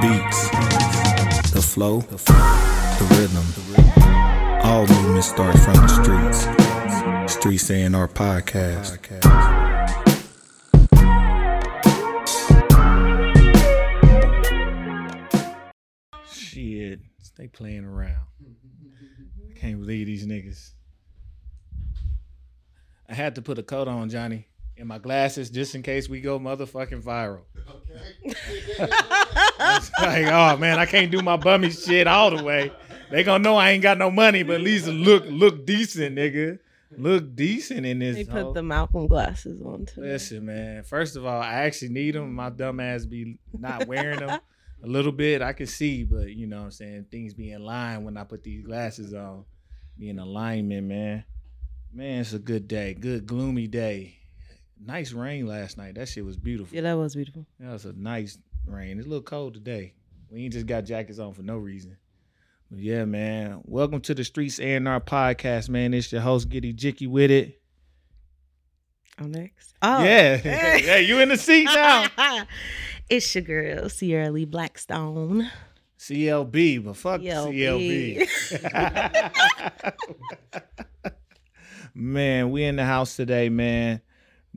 beats, the flow, the rhythm. All movement starts from the streets. Streets A&R podcast. Shit, stay playing around. I can't believe these niggas. I had to put a coat on, Johnny, and my glasses just in case we go motherfucking viral. It's like, oh man, I can't do my bummy shit all the way. They gonna know I ain't got no money, but at least look look decent, nigga. Look decent in this. They hoe. put the Malcolm glasses on too. Listen, man. First of all, I actually need them. My dumb ass be not wearing them a little bit. I can see, but you know what I'm saying? Things be in line when I put these glasses on. Be in alignment, man. Man, it's a good day. Good gloomy day. Nice rain last night. That shit was beautiful. Yeah, that was beautiful. That was a nice rain. It's a little cold today. We ain't just got jackets on for no reason. But yeah, man. Welcome to the Streets A&R podcast, man. It's your host, Giddy Jicky with it. I'm next. Oh, Yeah. yeah, you in the seat now. it's your girl Ciara Lee-Blackstone. CLB, but fuck CLB. man, we in the house today, man.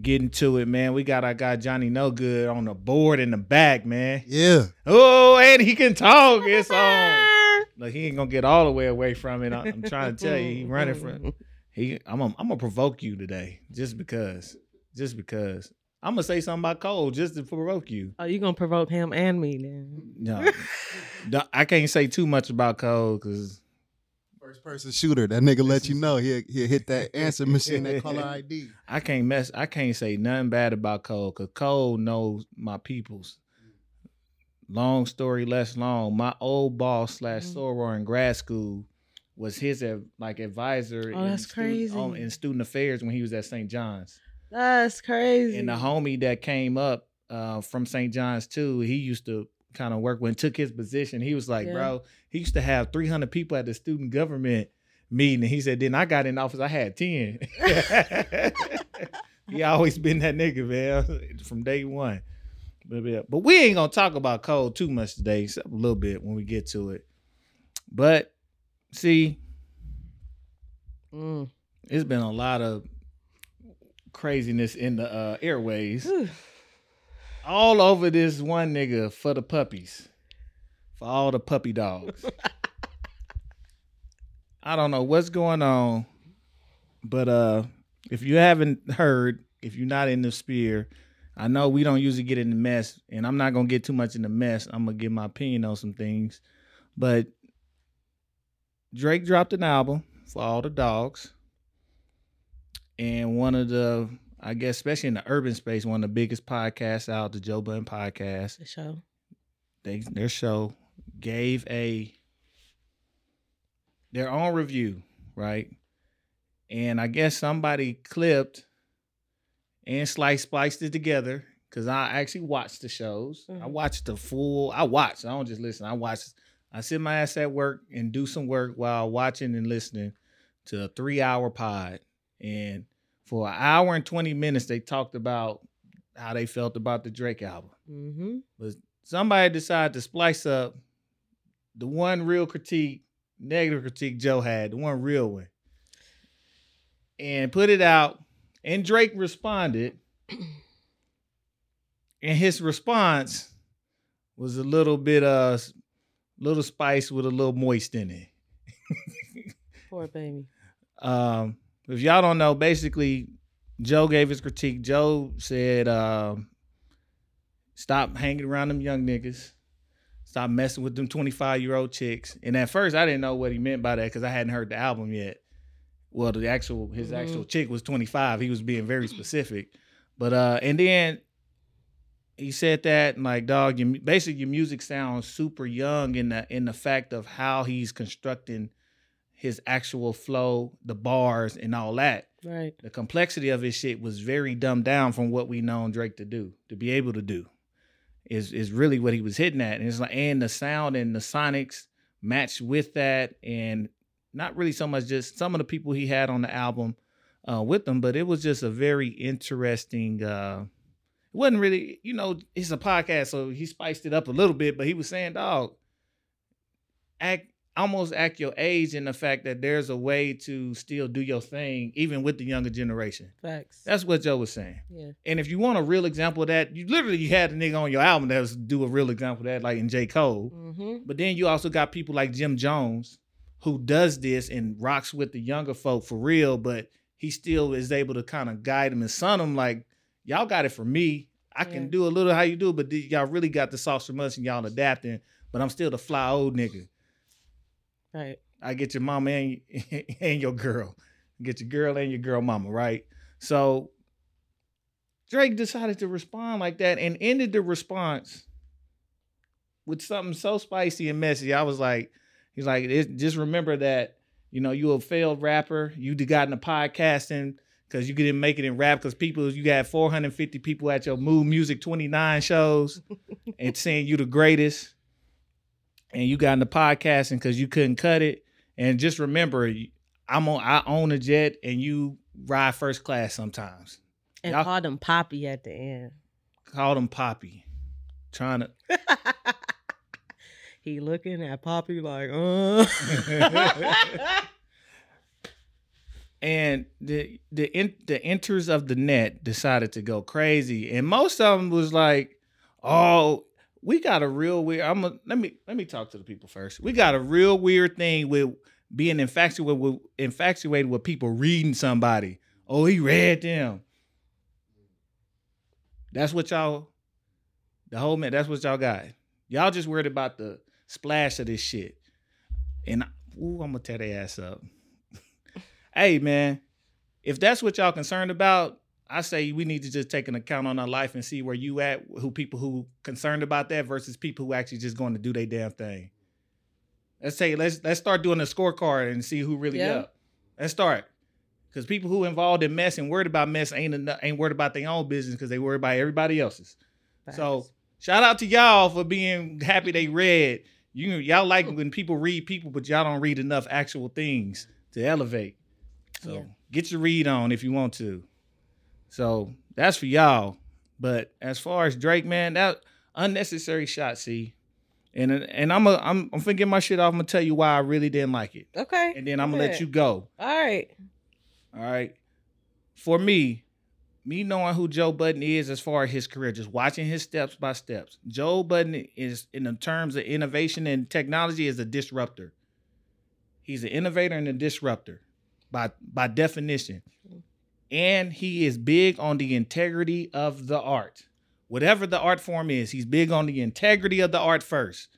Getting to it, man. We got our guy Johnny No Good on the board in the back, man. Yeah. Oh, and he can talk. It's on. Look, he ain't gonna get all the way away from it. I- I'm trying to tell you, he running from. He, I'm, gonna- I'm gonna provoke you today, just because, just because. I'm gonna say something about Cole just to provoke you. Oh, you gonna provoke him and me then? No, No, I can't say too much about Cole because First person shooter. That nigga let you know he'll, he'll hit that answer machine, that caller ID. I can't mess. I can't say nothing bad about Cole because Cole knows my peoples. Long story less long. My old boss slash Mhm. soror in grad school was his like advisor. Oh, in that's student- on- crazy. in student affairs when he was at St. John's. That's crazy. And the homie that came up uh, from St. John's too, he used to kind of work when took his position. He was like, Yeah. bro, he used to have 300 people at the student government meeting. And he said, then I got in office, I had 10. he always been that nigga, man, from day one. But, yeah, but we ain't gonna talk about Cole too much today, except a little bit when we get to it. But see, Mm. it's been a lot of craziness in the uh, airways all over this one nigga for the puppies, for all the puppy dogs. I don't know what's going on, but uh, if you haven't heard, if you're not in the sphere, I know we don't usually get in the mess, and I'm not gonna get too much in the mess. I'm gonna give my opinion on some things, but Drake dropped an album for all the dogs, and one of the I guess, especially in the urban space, one of the biggest podcasts out, the Joe Budden podcast, The show. they their show gave a their own review, right? And I guess somebody clipped and sliced spliced it together because I actually watched the shows. I Mhm. watched the full. I watched. I don't just listen. I watched. I sit my ass at work and do some work while watching and listening to a three hour pod. And for an hour and twenty minutes, they talked about how they felt about the Drake album Mm-hmm. but somebody decided to splice up the one real critique, negative critique Joe had, the one real one, and put it out. And Drake responded, and his response was a little bit uh little spice with a little moist in it. Poor baby. Um, if y'all don't know, basically, Joe gave his critique. Joe said, um, "Stop hanging around them young niggas. Stop messing with them twenty five year old chicks." And at first, I didn't know what he meant by that because I hadn't heard the album yet. Well, the actual his Mhm. actual chick was twenty five. He was being very specific, but uh, and then he said that and like dog, your, basically your music sounds super young in the in the fact of how he's constructing his actual flow, the bars, and all that. Right. The complexity of his shit was very dumbed down from what we known Drake to do, to be able to do. Is is really what he was hitting at. And it's like and the sound and the sonics matched with that. And not really so much just some of the people he had on the album uh with them, but it was just a very interesting uh it wasn't really, you know, it's a podcast, so he spiced it up a little bit, but he was saying, dog, act almost act your age in the fact that there's a way to still do your thing, even with the younger generation. Facts. That's what Joe was saying. yeah. And if you want a real example of that, you literally had a nigga on your album that was do a real example of that, like in J. Cole. Mm-hmm. But then you also got people like Jim Jones who does this and rocks with the younger folk for real, but he still is able to kind of guide them and son them like, y'all got it for me. I can Yeah. do a little how you do, but y'all really got the sauce from us and y'all adapting. But I'm still the fly old nigga. Right. I get your mama and, and your girl. Get your girl and your girl mama, right? So Drake decided to respond like that and ended the response with something so spicy and messy. I was like, he's like, just remember that, you know, you a failed rapper. You got into podcasting because you didn't make it in rap because people, you got 450 people at your Mood Muzik 29 shows and saying you the greatest and you got into podcasting because you couldn't cut it. And just remember, I'm on. I own a jet, and you ride first class sometimes. And Y'all- called him Poppy at the end. Called him Poppy, trying to. he looking at Poppy like, uh. and the the in, the enters of the net decided to go crazy, and most of them was like, "Oh, we got a real weird." I'm a, let me let me talk to the people first. We got a real weird thing with being infatuated with infatuated with people reading somebody. Oh, he read them. That's what y'all. The whole man. That's what y'all got. Y'all just worried about the splash of this shit, and ooh, I'm gonna tear their ass up hey man, if that's what y'all concerned about, I say we need to just take an account on our life and see where you at, who people who concerned about that versus people who actually just going to do their damn thing. Let's say let's let's start doing a scorecard and see who really Yeah. up. Let's start. Because people who involved in mess and worried about mess ain't eno- ain't worried about their own business because they worry about everybody else's. So shout out to y'all for being happy they read. You y'all like when people read people, but y'all don't read enough actual things to elevate. So Yeah. get your read on if you want to. So that's for y'all. But as far as Drake, man, that unnecessary shot, see. And and I'm a, I'm I'm finna get my shit off. I'm gonna tell you why I really didn't like it. okay. And then I'm gonna let you go. All right. All right. For me, me knowing who Joe Budden is as far as his career, just watching his steps by steps. Joe Budden is, in the terms of innovation and technology, is a disruptor. He's an innovator and a disruptor by by definition. And he is big on the integrity of the art. Whatever the art form is, he's big on the integrity of the art first.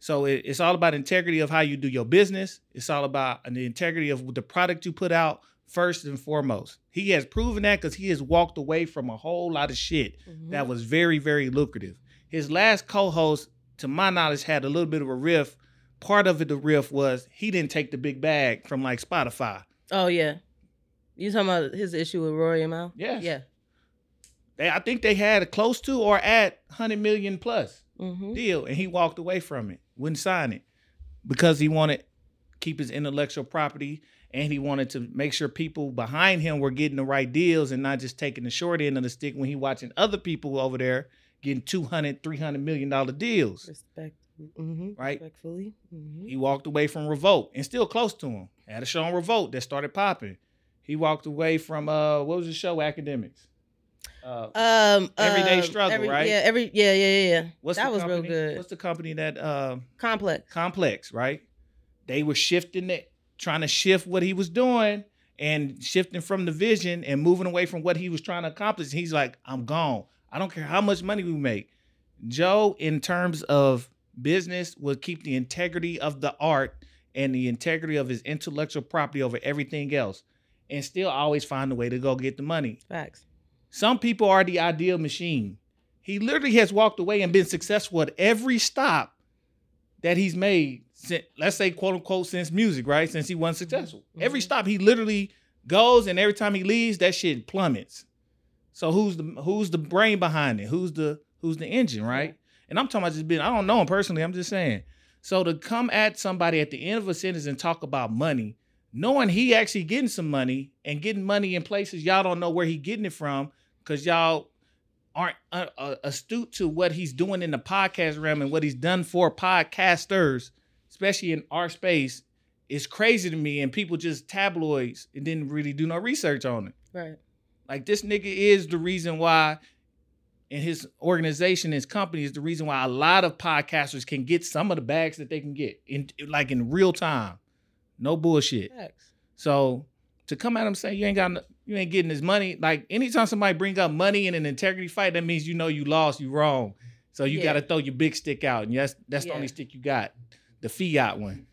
So it- it's all about integrity of how you do your business. It's all about the integrity of the product you put out first and foremost. He has proven that because he has walked away from a whole lot of shit Mhm. that was very, very lucrative. His last co-host, to my knowledge, had a little bit of a riff. Part of it, the riff was he didn't take the big bag from like Spotify. Oh yeah. You talking about his issue with Rory and Mal? Yes. Yeah. They, I think they had a close to or at hundred million plus. Mm-hmm. deal and he walked away from it wouldn't sign it because he wanted to keep his intellectual property and he wanted to make sure people behind him were getting the right deals and not just taking the short end of the stick when he watching other people over there getting 200 300 million dollar deals Respect. Mm-hmm. Right. Respectfully. Mm-hmm. he walked away from revolt and still close to him had a show on revolt that started popping he walked away from uh what was the show academics uh Um, Everyday um, Struggle, every- right? Yeah, every yeah, yeah, yeah, yeah. what's that was real good. what's the company that uh Complex. complex, right? They were shifting it, trying to shift what he was doing and shifting from the vision and moving away from what he was trying to accomplish. He's like, I'm gone. I don't care how much money we make. Joe, in terms of business, will keep the integrity of the art and the integrity of his intellectual property over everything else and still always find a way to go get the money. Facts. Some people are the ideal machine. He literally has walked away and been successful at every stop that he's made. Since, let's say, quote unquote, since music, right? Since he wasn't successful. Every Mhm. stop he literally goes, and every time he leaves, that shit plummets. So who's the who's the brain behind it? Who's the who's the engine, right? And I'm talking about just being. I don't know him personally. I'm just saying. So to come at somebody at the end of a sentence and talk about money, knowing he actually getting some money and getting money in places y'all don't know where he getting it from, because y'all aren't uh, uh, astute to what he's doing in the podcast realm and what he's done for podcasters, especially in our space, is crazy to me. And people just tabloids and didn't really do no research on it. Right. Like this nigga is the reason why, and his organization, his company is the reason why a lot of podcasters can get some of the bags that they can get in like in real time, no bullshit. Facts. So to come at him saying you ain't got, no- you ain't getting his money, like anytime somebody bring up money in an integrity fight, that means you know you lost, you wrong. So you Yeah. got to throw your big stick out, and that's that's the only stick you got, the fiat one,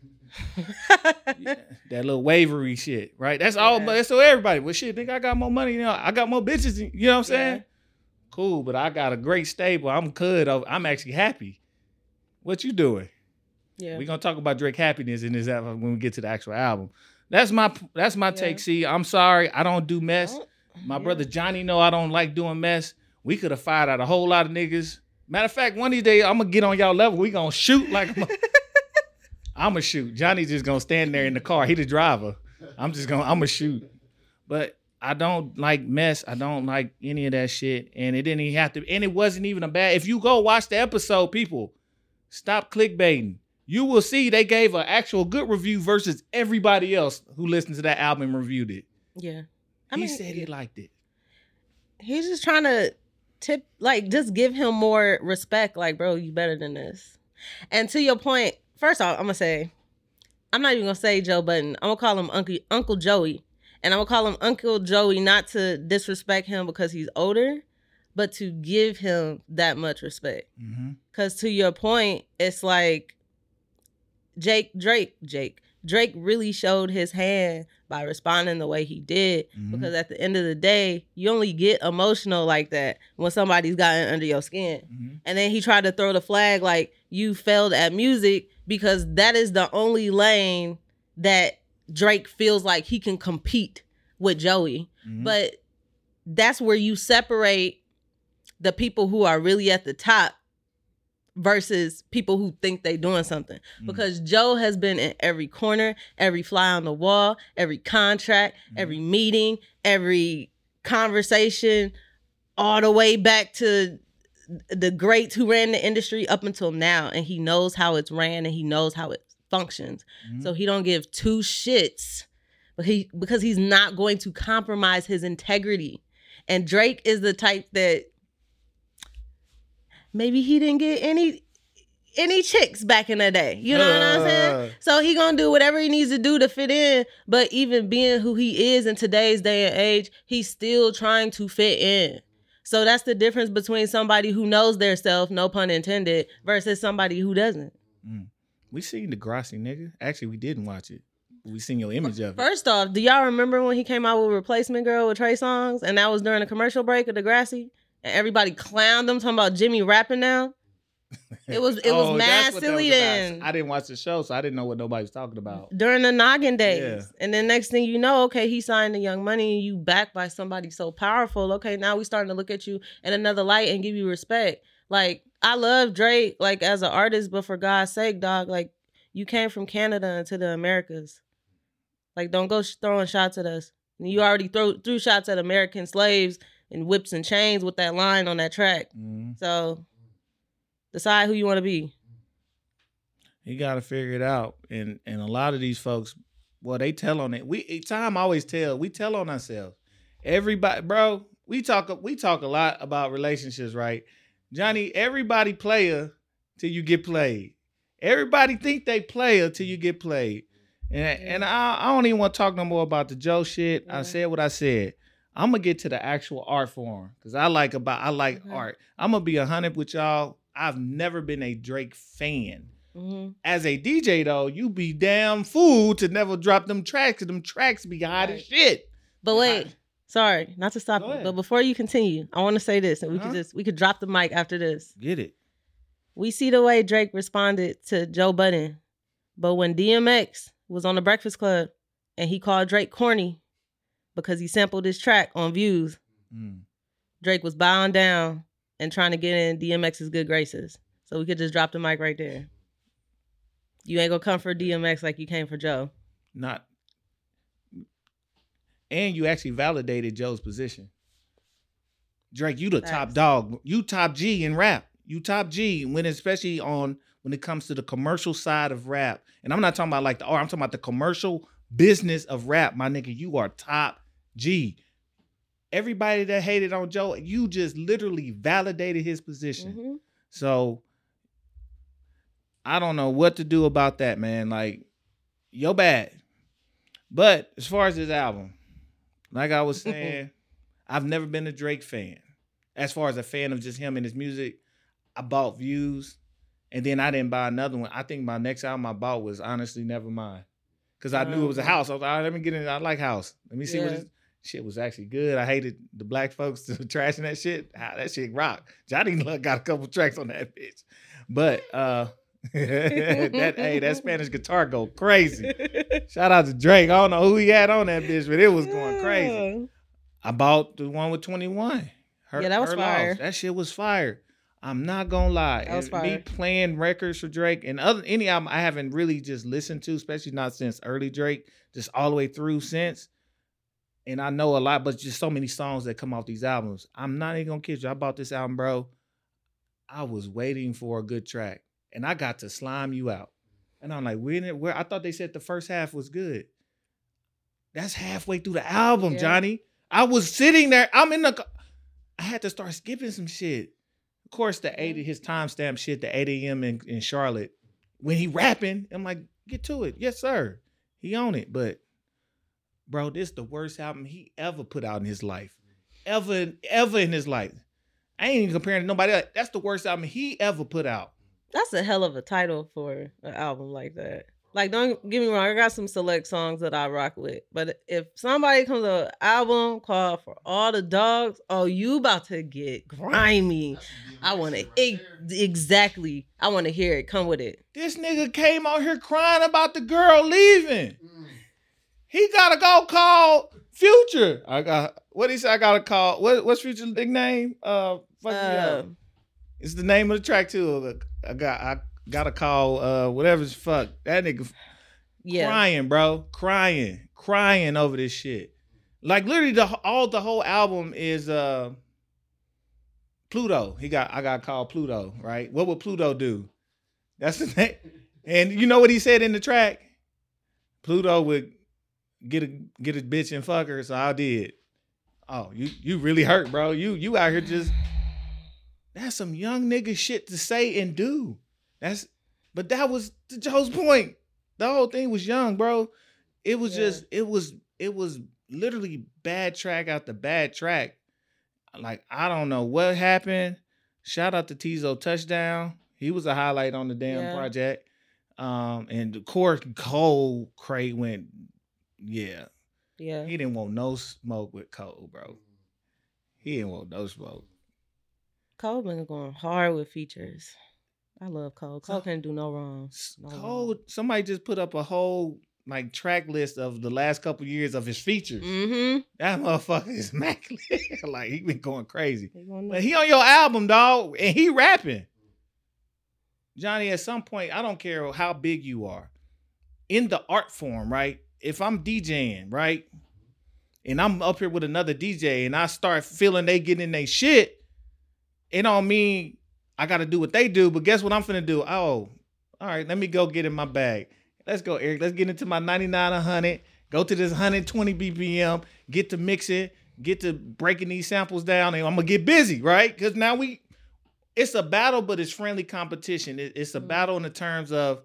that little wavery shit, right? That's all. Yeah. But that's so everybody. Well, shit, think I got more money, you know, I got more bitches, you know what I'm saying? Yeah. Cool, but I got a great stable. I'm good. I'm actually happy. What you doing? Yeah. We're gonna talk about Drake happiness in this album when we get to the actual album. That's my that's my Yeah. take. See, I'm sorry, I don't do mess. My yeah. brother Johnny know I don't like doing mess. We could have fired out a whole lot of niggas. Matter of fact, one of these days I'm gonna get on y'all level. We gonna shoot like I'm gonna shoot. Johnny just gonna stand there in the car. He the driver. I'm just gonna I'm gonna shoot. But I don't like mess. I don't like any of that shit. And it didn't even have to. And it wasn't even a bad. If you go watch the episode, people, stop clickbaiting. You will see they gave an actual good review versus everybody else who listened to that album reviewed it. Yeah. I he mean, said he liked it. he's just trying to tip like just give him more respect like bro you better than this and to your point first off i'm gonna say i'm not even gonna say joe budden i'm gonna call him uncle uncle joey and i'm gonna call him uncle joey not to disrespect him because he's older but to give him that much respect Mm-hmm. because to your point it's like jake drake jake drake really showed his hand by responding the way he did Mhm. because at the end of the day you only get emotional like that when somebody's gotten under your skin Mm-hmm. and then he tried to throw the flag like you failed at music because that is the only lane that drake feels like he can compete with joey Mhm. but that's where you separate the people who are really at the top versus people who think they doing something Mm. because joe has been in every corner every fly on the wall every contract Mhm. every meeting every conversation all the way back to the greats who ran the industry up until now and he knows how it's ran and he knows how it functions Mhm. so he don't give two shits but he because he's not going to compromise his integrity and drake is the type that maybe he didn't get any any chicks back in the day you know what i'm saying Uh. so he gonna do whatever he needs to do to fit in but even being who he is in today's day and age he's still trying to fit in so that's the difference between somebody who knows their self no pun intended versus somebody who doesn't we seen Degrassi nigga. Actually, we didn't watch it. We seen your image of it. First off, do y'all remember when he came out with Replacement Girl with Trey Songz? And that was during a commercial break of Degrassi? And everybody clowned them talking about Jimmy rapping now? It was it was Oh, mad that's what that silly then. I didn't watch the show, so I didn't know what nobody was talking about. during the noggin days. Yeah. And then next thing you know, okay, he signed the young money and you backed by somebody so powerful. Okay, now we starting to look at you in another light and give you respect. Like, I love Drake, like as an artist, but for God's sake, dog, like you came from Canada into the Americas. Like, don't go sh- throwing shots at us. You already throw threw shots at American slaves and whips and chains with that line on that track. Mhm. So decide who you want to be. He got to figure it out, and and a lot of these folks, well, they tell on it. We time always tell. We tell on ourselves. Everybody, bro. We talk. We talk a lot about relationships, right? Johnny, everybody player till you get played. Everybody think they player till you get played. And and I, I don't even want to talk no more about the Joe shit. I said what I said. I'm gonna get to the actual art form because I like about I like Mhm. art. I'm gonna be a hundred with y'all. I've never been a Drake fan. hmm As a DJ though, you be damn fool to never drop them tracks. them tracks be hot as shit. But wait, I- sorry, not to stop you, but before you continue, I want to say this, and we Uh-huh. could just we could drop the mic after this. Get it? We see the way Drake responded to Joe Budden, but when DMX was on the Breakfast Club and he called Drake corny because he sampled his track on Views, Mm. Drake was bowing down and trying to get in DMX's good graces. So we could just drop the mic right there. You ain't gonna come for DMX like you came for Joe. Not. And you actually validated Joe's position. Drake, you the top dog. You top G in rap. You top G when especially on when it comes to the commercial side of rap. And I'm not talking about like the art, I'm talking about the commercial business of rap. My nigga, you are top G. Everybody that hated on Joe, you just literally validated his position. Mhm. So I don't know what to do about that, man. Like, yo bad. But as far as this album, like I was saying, I've never been a Drake fan. As far as a fan of just him and his music, I bought views, and then I didn't buy another one. I think my next album I bought was honestly never mind. Cause I knew it was a house. I was like, right, let me get in. I like house. Let me see what Yeah. this shit was actually good. I hated the black folks trashing that shit. Ah, that shit rock. Johnny Luck got a couple tracks on that bitch. But uh that hey, that Spanish guitar go crazy. Shout out to Drake. I don't know who he had on that bitch, but it was going crazy. I bought the one with 21. Her- Yeah, that was fire. Loss. That shit was fire. I'm not gonna lie. That was And Me playing records for Drake and other any album I haven't really just listened to, especially not since early Drake, just all the way through since. And I know a lot, but just so many songs that come off these albums. I'm not even gonna kid you. I bought this album, bro. I was waiting for a good track, and I got to slime you out. And I'm like, where? Where? I thought they said the first half was good. That's halfway through the album, Yeah. Johnny. I was sitting there. I'm in the. I had to start skipping some shit. Of course, the eight his timestamp shit, the 8 a.m. in, in Charlotte. When he rapping, I'm like, get to it. Yes, sir. He on it. But bro, this is the worst album he ever put out in his life. Ever, ever in his life. I ain't even comparing to nobody else. That's the worst album he ever put out. That's a hell of a title for an album like that. Like, don't get me wrong, I got some select songs that I rock with. But if somebody comes with an album called For All the Dogs, oh, you about to get grimy. I want to exactly. I want to hear it. Come with it. This nigga came out here crying about the girl leaving. He gotta go call Future. I got what he said. I gotta call what what's Future's nickname? Uh, fuck Uh. It's the name of the track too. I got I gotta call uh whatever's fuck that nigga yeah. crying, bro, crying, crying over this shit. Like literally, the all the whole album is uh Pluto. He got I got called Pluto, right? What would Pluto do? That's the name. And you know what he said in the track? Pluto would get a get a bitch and fuck her, so I did. Oh, you you really hurt, bro. You you out here just that's some young nigga shit to say and do. That's but that was to Joe's point. The whole thing was young, bro. It was Yeah. just it was it was literally bad track after bad track. Like I don't know what happened. Shout out to Teezo Touchdown. He was a highlight on the damn Yeah. project. Um and the core Cole Craig went yeah. Yeah. He didn't want no smoke with Cole, bro. He didn't want no smoke. Cole been going hard with features. I love Cole. Cole can't do no wrong. No Cole, wrong. somebody just put up a whole like track list of the last couple years of his features. Mm-hmm. That motherfucker is immaculate. like he been going crazy. But he on your album, dog, and he rapping. Johnny, at some point, I don't care how big you are, in the art form, right? If I'm DJing, right, and I'm up here with another DJ, and I start feeling they getting in their shit, it don't mean I got to do what they do. But guess what I'm finna do? Oh, all right, let me go get in my bag. Let's go, Eric. Let's get into my 99 100. Go to this 120 BPM. Get to mixing. Get to breaking these samples down, and I'm gonna get busy, right? Because now we, it's a battle, but it's friendly competition. It- it's a Mhm. battle in the terms of,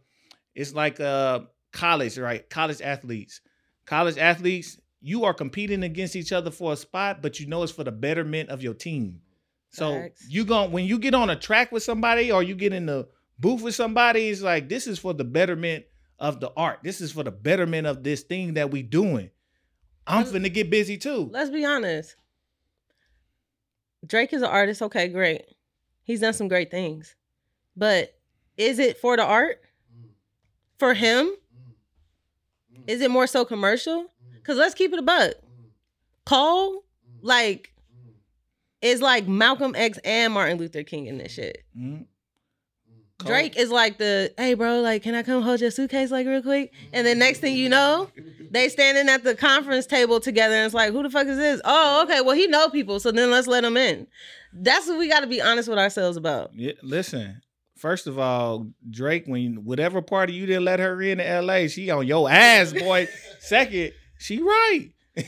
it's like uh college, right? College athletes, college athletes. You are competing against each other for a spot, but you know it's for the betterment of your team. So Facts. you going when you get on a track with somebody or you get in the booth with somebody, it's like this is for the betterment of the art. This is for the betterment of this thing that we doing. I'm Let's- finna get busy too. Let's be honest. Drake is an artist. Okay, great. He's done some great things. But is it for the art? Mm. For him? Is it more so commercial? Mm. Because let's keep it a buck. Mm. Cole, like, mm. is like Malcolm X and Martin Luther King in this shit. Drake is like the, hey bro, like, can I come hold your suitcase like real quick? And then next thing you know, they standing at the conference table together, and it's like, who the fuck is this? Oh, okay, well he know people, so then let's let him in. That's what we got to be honest with ourselves about. Yeah, listen. First of all, Drake, when whatever party you didn't let her in to LA, she on your ass, boy. Second, she right. I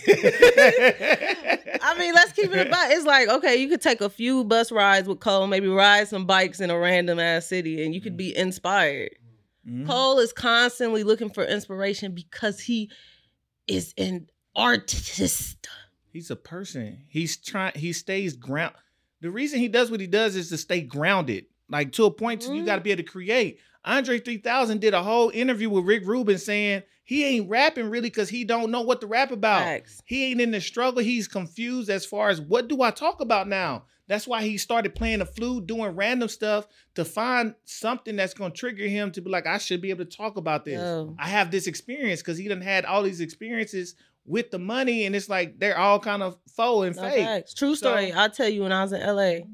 mean, let's keep it about. It's like okay, you could take a few bus rides with Cole, maybe ride some bikes in a random ass city, and you could be inspired. Mhm. Cole is constantly looking for inspiration because he is an artist. He's a person. He's trying. He stays ground. The reason he does what he does is to stay grounded, like to a point to you mm-hmm. got to be able to create. Andre 3000 did a whole interview with Rick Rubin saying he ain't rapping really because he don't know what to rap about. Facts. He ain't in the struggle. He's confused as far as what do I talk about now. That's why he started playing the flute, doing random stuff to find something that's gonna trigger him to be like, I should be able to talk about this. Yo. I have this experience because he done had all these experiences with the money, and it's like they're all kind of faux and No fake. facts. True So- story. I'll tell you when I was in LA,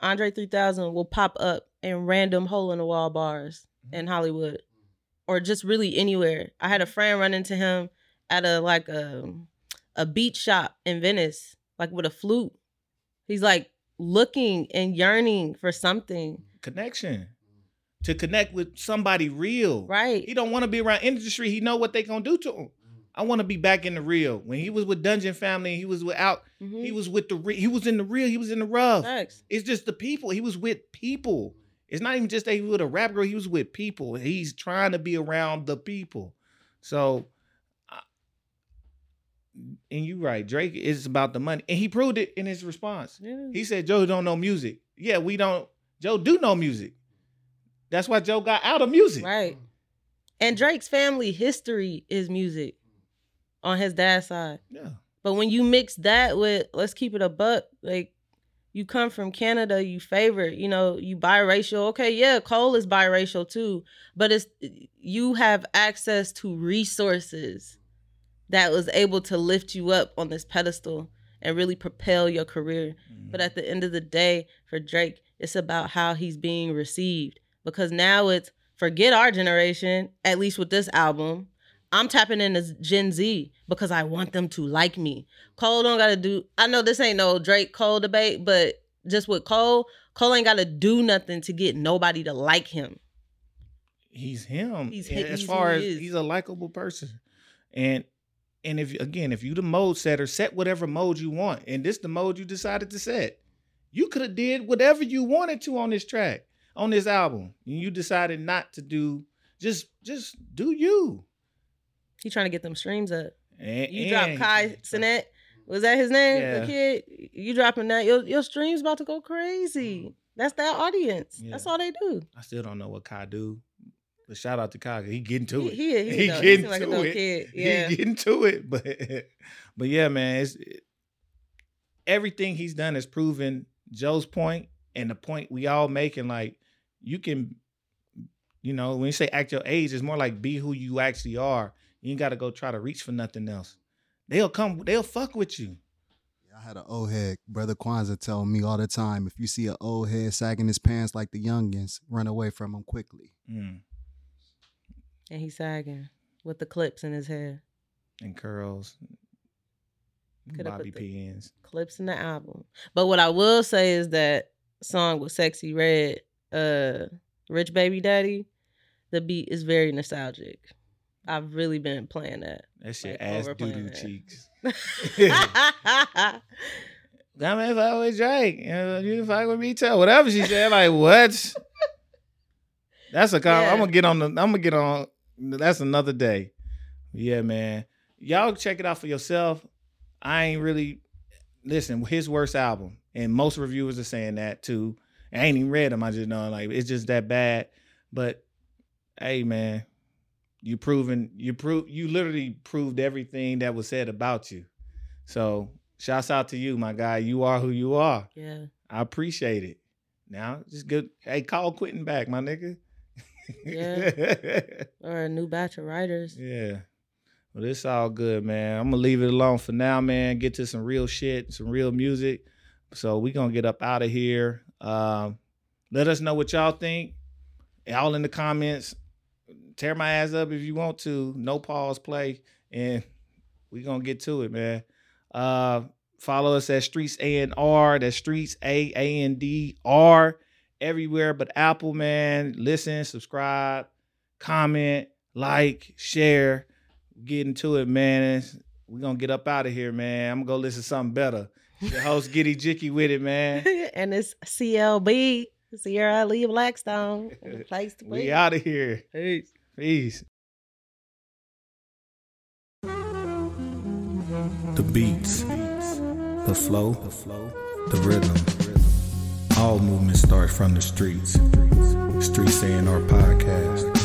Andre 3000 will pop up in random hole in the wall bars mm-hmm. in Hollywood or just really anywhere. I had a friend run into him at a like a a beach shop in Venice, like with a flute. He's like looking and yearning for something. Connection to connect with somebody real. Right. He don't want to be around industry. He know what they gonna do to him. I want to be back in the real. When he was with Dungeon Family, he was without. Mhm. He was with the. Re- he was in the real. He was in the rough. Facts. It's just the people. He was with people. It's not even just that he was with a rap girl. He was with people. He's trying to be around the people. So, I- and you're right, Drake is about the money, and he proved it in his response. Yeah. He said Joe don't know music. Yeah, we don't. Joe do know music. That's why Joe got out of music. Right. And Drake's family history is music on his dad's side. Yeah. But when you mix that with let's keep it a buck, like you come from Canada, you favor, you know, you biracial. Okay, yeah, Cole is biracial too, but it's you have access to resources that was able to lift you up on this pedestal and really propel your career. Mm-hmm. But at the end of the day, for Drake, it's about how he's being received. Because now it's forget our generation, at least with this album. I'm tapping into Gen Z because I want them to like me. Cole don't gotta do I know this ain't no Drake Cole debate, but just with Cole, Cole ain't gotta do nothing to get nobody to like him. he's him. He's- And as he's far as he's a likable person, and and if again, if you the mode setter, set whatever mode you want, and this the mode you decided to set. You could have did whatever you wanted to on this track, on this album, and you decided not to do. Just just do you. He trying to get them streams up. And, You drop Kai Cenat. Was that his name? Yeah. The kid? You dropping that. Your your streams about to go crazy. Mm-hmm. That's that audience. That's all they do. I still don't know what Kai do, but shout out to Kai. He getting to He, it. he, he, He getting he like to it. kid. Yeah. He getting to it, but but yeah, man, it's everything he's done has proven Joe's point and the point we all making. Like you can, you know, when you say act your age, it's more like be who you actually are. You ain't got to go try to reach for nothing else. They'll come. They'll fuck with you. I had an old head, brother Kwanzaa, tell me all the time: if you see an old head sagging his pants like the youngins, run away from him quickly. Mm. And he's sagging with the clips in his hair. And curls, Coulda bobby put pins. Clips in the album. But what I will say is that song with Sexyy Red, uh, Rich Baby Daddy, the beat is very nostalgic. I've really been playing that. That shit Like, ass doo doo cheeks. I mean, if I was Drake, you know, you fuck with me too. Whatever she said, like what? That's a com- Yeah. I'm gonna get on the. I'm gonna get on. That's another day. Yeah, man. Y'all check it out for yourself. I ain't really listen. His worst album, and most reviewers are saying that too. I ain't even read them. I just know like it's just that bad. But hey, man, you proven you prove you literally proved everything that was said about you. So shouts out to you, my guy. You are who you are. yeah. I appreciate it. Now just good. Hey, call Quentin back, my nigga. Yeah. Or a new batch of writers. yeah. Well, it's all good, man. I'm gonna leave it alone for now, man. Get to some real shit, some real music. So we gonna get up out of here. Um, let us know what y'all think. all in the comments. Tear my ass up if you want to. No pause play. And we gonna get to it, man. Uh follow us at Streets A and R. That's Streets A A and A A N D R everywhere but Apple, man. Listen, subscribe, comment, like, share. Get into it, man. We're gonna get up out of here, man. I'm gonna go listen to something better. Your host Giddy Jicky with it, man. and it's CLB, Ciara Lee-Blackstone. Place to We be. out of here. Peace. Peace. The beats, the flow, the rhythm. All movement starts from the streets. Streets A&R podcast.